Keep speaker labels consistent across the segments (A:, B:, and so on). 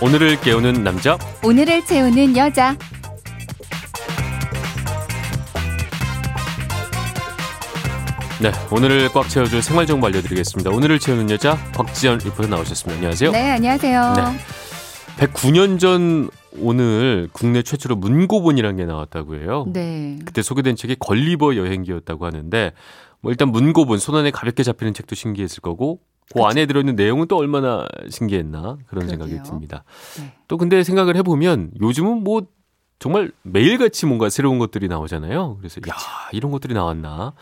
A: 오늘을 깨우는 남자,
B: 오늘을 채우는 여자.
A: 네, 오늘을 꽉 채워줄 생활 정보 알려드리겠습니다. 오늘을 채우는 여자 곽지연 리포터 나오셨습니다. 안녕하세요.
B: 네, 안녕하세요.
A: 네. 109년 전 오늘 국내 최초로 문고본이라는 게 나왔다고 해요.
B: 네.
A: 그때 소개된 책이 걸리버 여행기였다고 하는데 뭐 일단 문고본 손안에 가볍게 잡히는 책도 신기했을 거고 그 안에 들어있는 내용은 또 얼마나 신기했나 그런
B: 그러게요.
A: 생각이 듭니다.
B: 네.
A: 또 근데 생각을 해보면 요즘은 뭐 정말 매일같이 뭔가 새로운 것들이 나오잖아요. 그래서 야 이런 것들이 나왔나.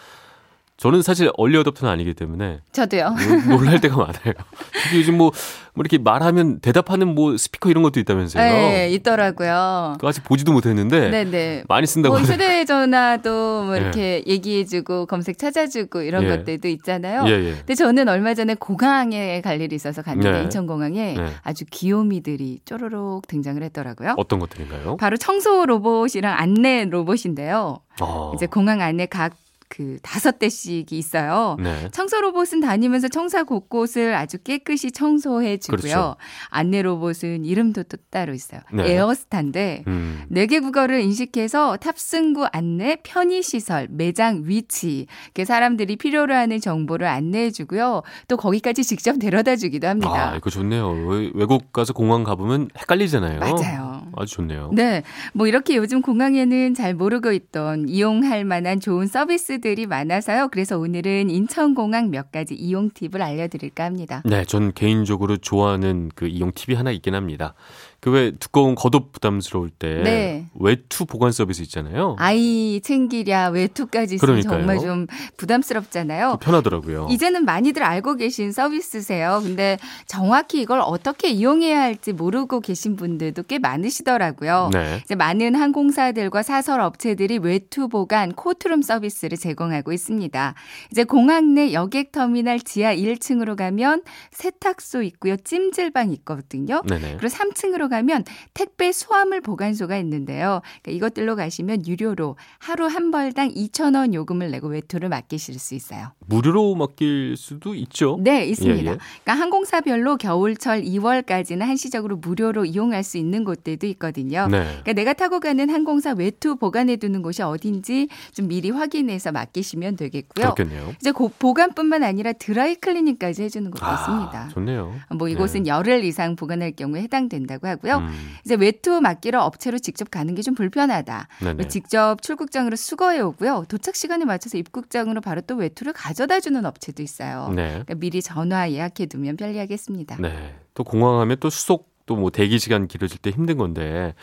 A: 저는 사실 얼리 어답터는 아니기 때문에
B: 저도요.
A: 놀- 놀랄 때가 많아요. 특히 요즘 뭐, 뭐 이렇게 말하면 대답하는 뭐 스피커 이런 것도 있다면서요.
B: 네, 있더라고요.
A: 그거 아직 보지도 못했는데
B: 네, 네.
A: 많이 쓴다고
B: 뭐. 휴대전화도 뭐 이렇게 얘기해주고 검색 찾아주고 이런
A: 예.
B: 것들도 있잖아요.
A: 예, 예.
B: 근데 저는 얼마 전에 공항에 갈 일이 있어서 갔는데
A: 네.
B: 인천공항에
A: 네.
B: 아주 귀요미들이 쪼로록 등장을 했더라고요.
A: 어떤 것들인가요?
B: 바로 청소 로봇이랑 안내 로봇인데요.
A: 어.
B: 이제 공항 안에 각 그 다섯 대씩이 있어요.
A: 네.
B: 청소 로봇은 다니면서 청사 곳곳을 아주 깨끗이 청소해 주고요.
A: 그렇죠.
B: 안내 로봇은 이름도 또 따로 있어요.
A: 네.
B: 에어스타인데
A: 음.
B: 네개 국어를 인식해서 탑승구 안내, 편의 시설, 매장 위치, 이렇게 사람들이 필요로 하는 정보를 안내해 주고요. 또 거기까지 직접 데려다 주기도 합니다.
A: 아, 이거 좋네요. 외- 외국 가서 공항 가보면 헷갈리잖아요.
B: 맞아요.
A: 아주 좋네요.
B: 네. 뭐 이렇게 요즘 공항에는 잘 모르고 있던 이용할 만한 좋은 서비스들이 많아서요. 그래서 오늘은 인천공항 몇 가지 이용 팁을 알려드릴까 합니다.
A: 네, 전 개인적으로 좋아하는 그 이용 팁이 하나 있긴 합니다. 그 왜 두꺼운 겉옷 부담스러울 때
B: 네.
A: 외투 보관 서비스 있잖아요.
B: 아이 챙기랴 외투까지 있으면
A: 그러니까요.
B: 정말 좀 부담스럽잖아요.
A: 편하더라고요.
B: 이제는 많이들 알고 계신 서비스세요. 근데 정확히 이걸 어떻게 이용해야 할지 모르고 계신 분들도 꽤 많으시더라고요.
A: 네.
B: 이제 많은 항공사들과 사설 업체들이 외투 보관 코트룸 서비스를 제공하고 있습니다. 이제 공항 내 여객 터미널 지하 1층으로 가면 세탁소 있고요. 찜질방 있거든요.
A: 네네.
B: 그리고 3층으로 가면 택배 수화물 보관소가 있는데요. 그러니까 이것들로 가시면 유료로 하루 한 벌당 2,000원 요금을 내고 외투를 맡기실 수 있어요.
A: 무료로 맡길 수도 있죠.
B: 네, 있습니다.
A: 예, 예.
B: 그러니까 항공사별로 겨울철 2월까지는 한시적으로 무료로 이용할 수 있는 곳들도 있거든요.
A: 네.
B: 그러니까 내가 타고 가는 항공사 외투 보관해 두는 곳이 어딘지 좀 미리 확인해서 맡기시면 되겠고요.
A: 그렇겠네요.
B: 이제 고- 보관뿐만 아니라 드라이 클리닝까지 해주는 곳도 있습니다.
A: 아, 좋네요.
B: 뭐 이곳은 열흘 이상 보관할 경우에 해당된다고 하고 요.
A: 음,
B: 이제 외투 맡기러 업체로 직접 가는 게 좀 불편하다.
A: 네네.
B: 직접 출국장으로 수거해 오고요. 도착 시간에 맞춰서 입국장으로 바로 또 외투를 가져다 주는 업체도 있어요.
A: 네.
B: 그러니까 미리 전화 예약해 두면 편리하겠습니다.
A: 네. 또 공항하면 또 수속 또뭐 대기 시간 길어질 때 힘든 건데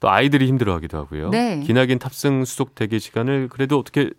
A: 또 아이들이 힘들어하기도 하고요.
B: 네.
A: 기나긴 탑승 수속 대기 시간을 그래도 어떻게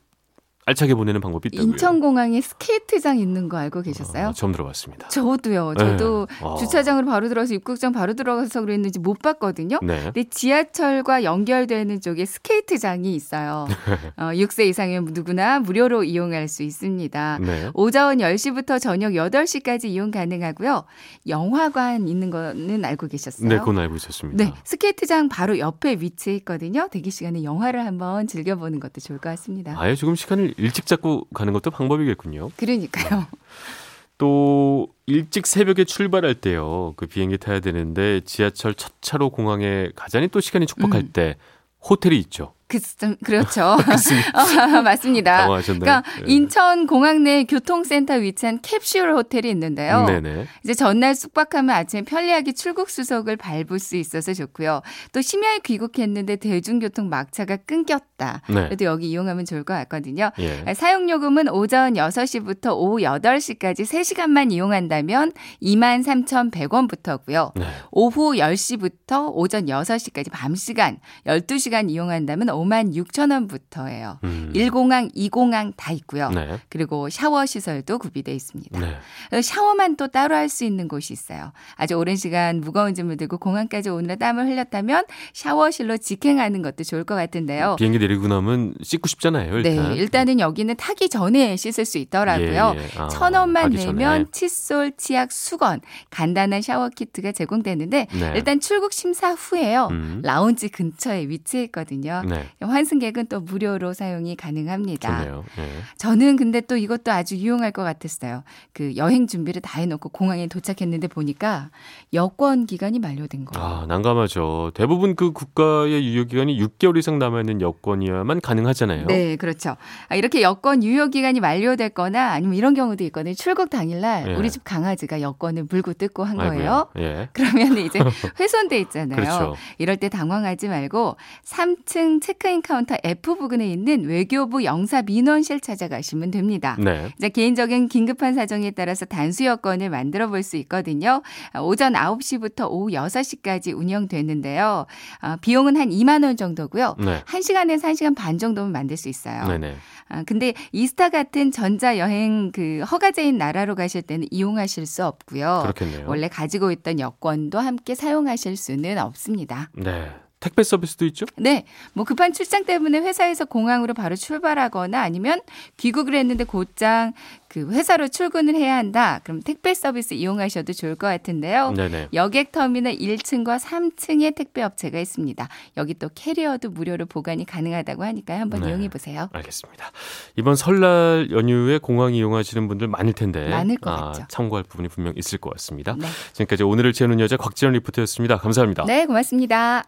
A: 알차게 보내는 방법이 있다고요.
B: 인천공항에 스케이트장 있는 거 알고 계셨어요?
A: 아, 처음 들어봤습니다.
B: 저도요. 저도
A: 네. 아.
B: 주차장으로 바로 들어가서 입국장 바로 들어가서 그랬는지 못 봤거든요.
A: 네.
B: 근데 지하철과 연결되는 쪽에 스케이트장이 있어요. 어, 6세 이상이면 누구나 무료로 이용할 수 있습니다.
A: 네.
B: 오전 10시부터 저녁 8시까지 이용 가능하고요. 영화관 있는 거는 알고 계셨어요?
A: 네, 그건 알고 있었습니다.
B: 네, 스케이트장 바로 옆에 위치해 있거든요. 대기 시간에 영화를 한번 즐겨보는 것도 좋을 것 같습니다.
A: 아예 조금 시간을 일찍 잡고 가는 것도 방법이겠군요.
B: 그러니까요.
A: 또 일찍 새벽에 출발할 때요. 그 비행기 타야 되는데 지하철 첫 차로 공항에 가자니 또 시간이 촉박할
B: 음.
A: 때 호텔이 있죠.
B: 그, 좀, 그렇죠.
A: 그렇습니다.
B: 어, 맞습니다.
A: 당황하셨나요?
B: 그러니까
A: 네.
B: 인천 공항 내 교통센터 위치한 캡슐 호텔이 있는데요.
A: 네네.
B: 이제 전날 숙박하면 아침에 편리하게 출국 수속을 밟을 수 있어서 좋고요. 또 심야에 귀국했는데 대중교통 막차가 끊겼다.
A: 네.
B: 그래도 여기 이용하면 좋을 것 같거든요.
A: 예.
B: 사용 요금은 오전 6시부터 오후 8시까지 3시간만 이용한다면 23,100원부터고요.
A: 네.
B: 오후 10시부터 오전 6시까지 밤 시간 12시간 이용한다면 5만 6천 원부터예요.
A: 음.
B: 1공항, 2공항 다 있고요.
A: 네.
B: 그리고 샤워 시설도 구비돼 있습니다.
A: 네.
B: 샤워만 또 따로 할 수 있는 곳이 있어요. 아주 오랜 시간 무거운 짐을 들고 공항까지 오느라 땀을 흘렸다면 샤워실로 직행하는 것도 좋을 것 같은데요.
A: 비행기 내리고 나면 씻고 싶잖아요. 일단.
B: 네, 일단은 여기는 타기 전에 씻을 수 있더라고요.
A: 예, 예. 아,
B: 천 원만. 내면 칫솔, 치약, 수건, 간단한 샤워 키트가 제공되는데
A: 네.
B: 일단 출국 심사 후에요.
A: 음.
B: 라운지 근처에 위치해 있거든요.
A: 네.
B: 환승객은 또 무료로 사용이 가능합니다.
A: 좋네요. 예.
B: 저는 근데 또 이것도 아주 유용할 것 같았어요. 그 여행 준비를 다 해놓고 공항에 도착했는데 보니까 여권 기간이 만료된 거예요.
A: 아, 난감하죠. 대부분 그 국가의 유효 기간이 6개월 이상 남아 있는 여권이어야만 가능하잖아요.
B: 네, 그렇죠. 아, 이렇게 여권 유효 기간이 만료됐거나 아니면 이런 경우도 있거든요. 출국 당일날
A: 예.
B: 우리 집 강아지가 여권을 물고 뜯고 한. 거예요.
A: 예.
B: 그러면 이제 훼손돼 있잖아요.
A: 그렇죠.
B: 이럴 때 당황하지 말고 3층 체크인 카운터 F 부근에 있는 외교부 영사 민원실 찾아가시면 됩니다.
A: 네.
B: 이제 개인적인 긴급한 사정에 따라서 단수 여권을 만들어 볼 수 있거든요. 아, 오전 9시부터 오후 6시까지 운영되는데요. 아, 비용은 한 2만 원 정도고요.
A: 네.
B: 1시간에서 1시간 반 정도면 만들 수 있어요.
A: 네네.
B: 아, 근데 이스타 같은 전자 여행 그 허가제인 나라로 가실 때는 이용하실 수 없고요.
A: 그렇겠네요.
B: 원래 가지고 있던 여권도 함께 사용하실 수는 없습니다.
A: 네. 택배 서비스도 있죠?
B: 네, 뭐 급한 출장 때문에 회사에서 공항으로 바로 출발하거나 아니면 귀국을 했는데 곧장 그 회사로 출근을 해야 한다. 그럼 택배 서비스 이용하셔도 좋을 것 같은데요.
A: 네네.
B: 여객 터미널 1층과 3층에 택배 업체가 있습니다. 여기 또 캐리어도 무료로 보관이 가능하다고 하니까요. 한번
A: 네.
B: 이용해 보세요.
A: 알겠습니다. 이번 설날 연휴에 공항 이용하시는 분들 많을 텐데
B: 많을 것
A: 아,
B: 같죠.
A: 참고할 부분이 분명 있을 것 같습니다.
B: 네.
A: 지금까지 오늘을 채우는 여자 곽지연 리포터였습니다. 감사합니다.
B: 네, 고맙습니다.